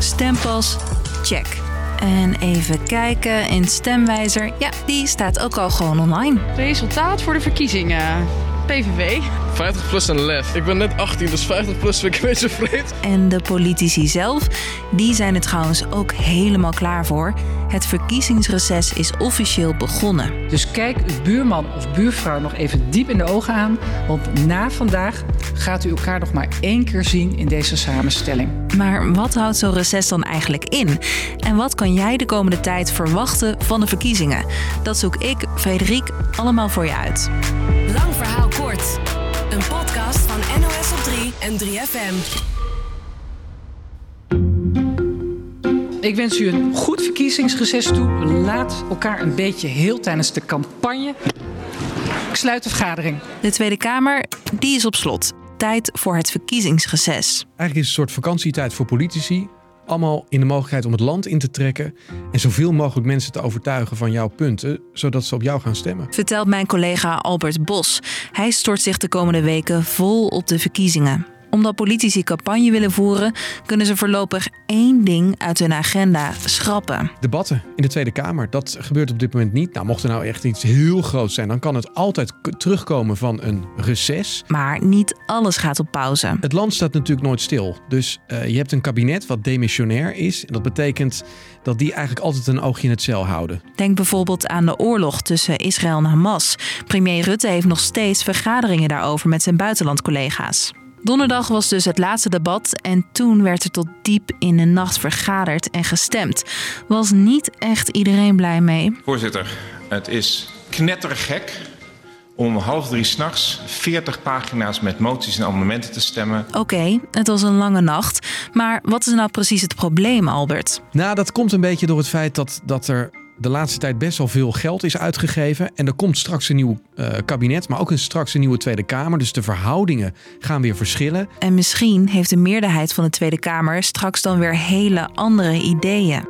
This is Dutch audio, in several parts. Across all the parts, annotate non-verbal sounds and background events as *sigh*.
Stempas, check. En even kijken in stemwijzer. Ja, die staat ook al gewoon online. Resultaat voor de verkiezingen. PVV. 50 plus en lef. Ik ben net 18, dus 50 plus vind ik een beetje vreemd. En de politici zelf, die zijn er trouwens ook helemaal klaar voor. Het verkiezingsreces is officieel begonnen. Dus kijk uw buurman of buurvrouw nog even diep in de ogen aan. Want na vandaag gaat u elkaar nog maar één keer zien in deze samenstelling. Maar wat houdt zo'n reces dan eigenlijk in? En wat kan jij de komende tijd verwachten van de verkiezingen? Dat zoek ik, Frederik, allemaal voor je uit. Een podcast van NOS op 3 en 3FM. Ik wens u een goed verkiezingsreces toe. Laat elkaar een beetje heel tijdens de campagne. Ik sluit de vergadering. De Tweede Kamer, die is op slot. Tijd voor het verkiezingsreces. Eigenlijk is het een soort vakantietijd voor politici. Allemaal in de mogelijkheid om het land in te trekken. En zoveel mogelijk mensen te overtuigen van jouw punten, zodat ze op jou gaan stemmen. Vertelt mijn collega Albert Bos. Hij stort zich de komende weken vol op de verkiezingen omdat politici campagne willen voeren, kunnen ze voorlopig één ding uit hun agenda schrappen. Debatten in de Tweede Kamer, dat gebeurt op dit moment niet. Nou, mocht er nou echt iets heel groots zijn, dan kan het altijd terugkomen van een reces. Maar niet alles gaat op pauze. Het land staat natuurlijk nooit stil. Dus uh, je hebt een kabinet wat demissionair is. En dat betekent dat die eigenlijk altijd een oogje in het cel houden. Denk bijvoorbeeld aan de oorlog tussen Israël en Hamas. Premier Rutte heeft nog steeds vergaderingen daarover met zijn buitenlandcollega's. Donderdag was dus het laatste debat en toen werd er tot diep in de nacht vergaderd en gestemd. Was niet echt iedereen blij mee. Voorzitter, het is knettergek om half drie s'nachts 40 pagina's met moties en amendementen te stemmen. Oké, het was een lange nacht. Maar wat is nou precies het probleem, Albert? Nou, dat komt een beetje door het feit dat, dat er de laatste tijd best wel veel geld is uitgegeven. En er komt straks een nieuw uh, kabinet, maar ook een, straks een nieuwe Tweede Kamer. Dus de verhoudingen gaan weer verschillen. En misschien heeft de meerderheid van de Tweede Kamer straks dan weer hele andere ideeën.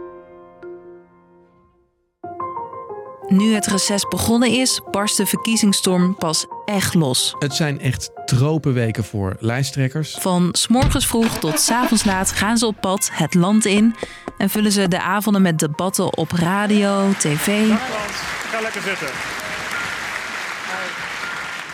Nu het reces begonnen is, barst de verkiezingsstorm pas echt los. Het zijn echt tropenweken voor lijsttrekkers. Van s'morgens vroeg tot s avonds laat gaan ze op pad het land in en vullen ze de avonden met debatten op radio, tv. Ga lekker zitten.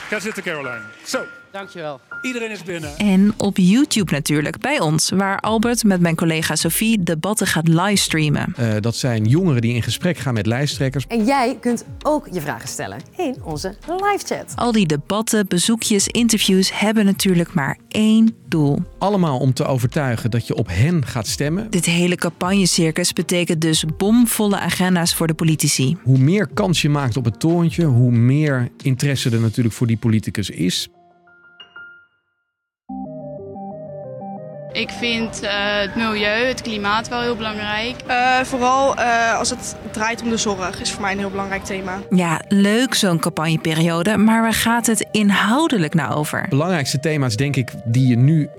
Ga zitten, Caroline. Zo. Dankjewel. Iedereen is binnen. En op YouTube natuurlijk, bij ons, waar Albert met mijn collega Sophie debatten gaat livestreamen. Uh, dat zijn jongeren die in gesprek gaan met lijsttrekkers. En jij kunt ook je vragen stellen in onze live chat. Al die debatten, bezoekjes, interviews hebben natuurlijk maar één doel. Allemaal om te overtuigen dat je op hen gaat stemmen. Dit hele campagnecircus betekent dus bomvolle agenda's voor de politici. Hoe meer kans je maakt op het torentje, hoe meer interesse er natuurlijk voor die politicus is. Ik vind uh, het milieu, het klimaat wel heel belangrijk. Uh, vooral uh, als het draait om de zorg is voor mij een heel belangrijk thema. Ja, leuk zo'n campagneperiode, maar waar gaat het inhoudelijk nou over? De belangrijkste thema's, denk ik, die je nu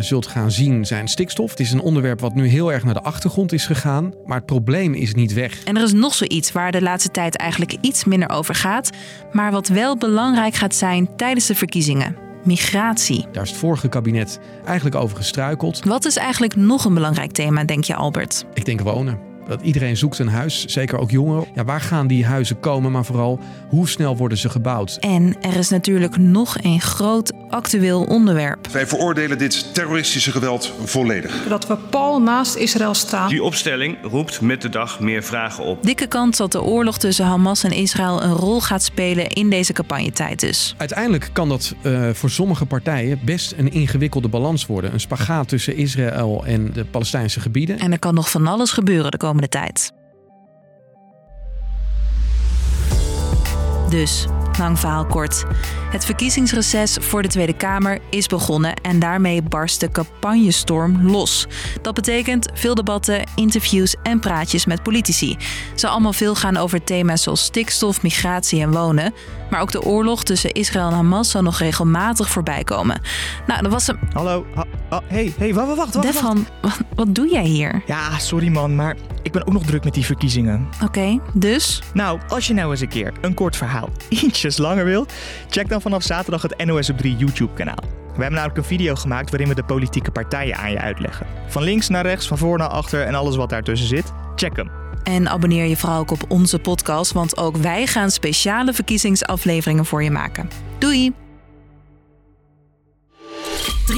zult gaan zien, zijn stikstof. Het is een onderwerp wat nu heel erg naar de achtergrond is gegaan, maar het probleem is niet weg. En er is nog zoiets waar de laatste tijd eigenlijk iets minder over gaat, maar wat wel belangrijk gaat zijn tijdens de verkiezingen migratie. Daar is het vorige kabinet eigenlijk over gestruikeld. Wat is eigenlijk nog een belangrijk thema, denk je, Albert? Ik denk wonen. Dat iedereen zoekt een huis, zeker ook jongeren. Ja, waar gaan die huizen komen, maar vooral hoe snel worden ze gebouwd? En er is natuurlijk nog een groot actueel onderwerp. Wij veroordelen dit terroristische geweld volledig. Dat we pal naast Israël staan. Die opstelling roept met de dag meer vragen op. Dikke kans dat de oorlog tussen Hamas en Israël een rol gaat spelen in deze campagnetijd dus. Uiteindelijk kan dat uh, voor sommige partijen best een ingewikkelde balans worden. Een spagaat tussen Israël en de Palestijnse gebieden. En er kan nog van alles gebeuren de komende tijd. Dus, lang verhaal kort. Het verkiezingsreces voor de Tweede Kamer is begonnen en daarmee barst de campagnestorm los. Dat betekent veel debatten, interviews en praatjes met politici. Ze allemaal veel gaan over thema's zoals stikstof, migratie en wonen. Maar ook de oorlog tussen Israël en Hamas zal nog regelmatig voorbij komen. Nou, dat was hem. Hallo. Ha hey, hey, wacht, wacht, wacht. Defan, wat, wat doe jij hier? Ja, sorry man, maar ik ben ook nog druk met die verkiezingen. Oké, okay, dus? Nou, als je nou eens een keer een kort verhaal *laughs* ietsjes langer wilt, check dan vanaf zaterdag het NOS op 3 YouTube kanaal. We hebben namelijk een video gemaakt waarin we de politieke partijen aan je uitleggen. Van links naar rechts, van voor naar achter en alles wat daartussen zit. Check hem. En abonneer je vooral ook op onze podcast, want ook wij gaan speciale verkiezingsafleveringen voor je maken. Doei!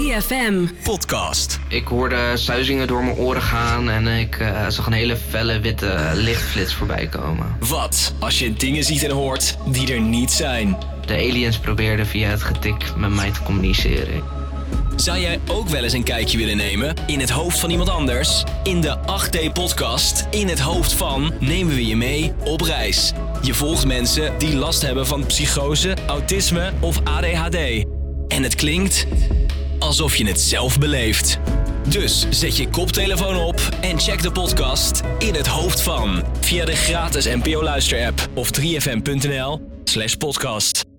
3FM. Podcast. Ik hoorde suizingen door mijn oren gaan en ik uh, zag een hele felle witte lichtflits voorbij komen. Wat als je dingen ziet en hoort die er niet zijn? De aliens probeerden via het getik met mij te communiceren. Zou jij ook wel eens een kijkje willen nemen in het hoofd van iemand anders? In de 8D-podcast In het hoofd van nemen we je mee op reis. Je volgt mensen die last hebben van psychose, autisme of ADHD. En het klinkt alsof je het zelf beleeft. Dus zet je koptelefoon op en check de podcast In het hoofd van via de gratis NPO Luister app of 3fm.nl/podcast.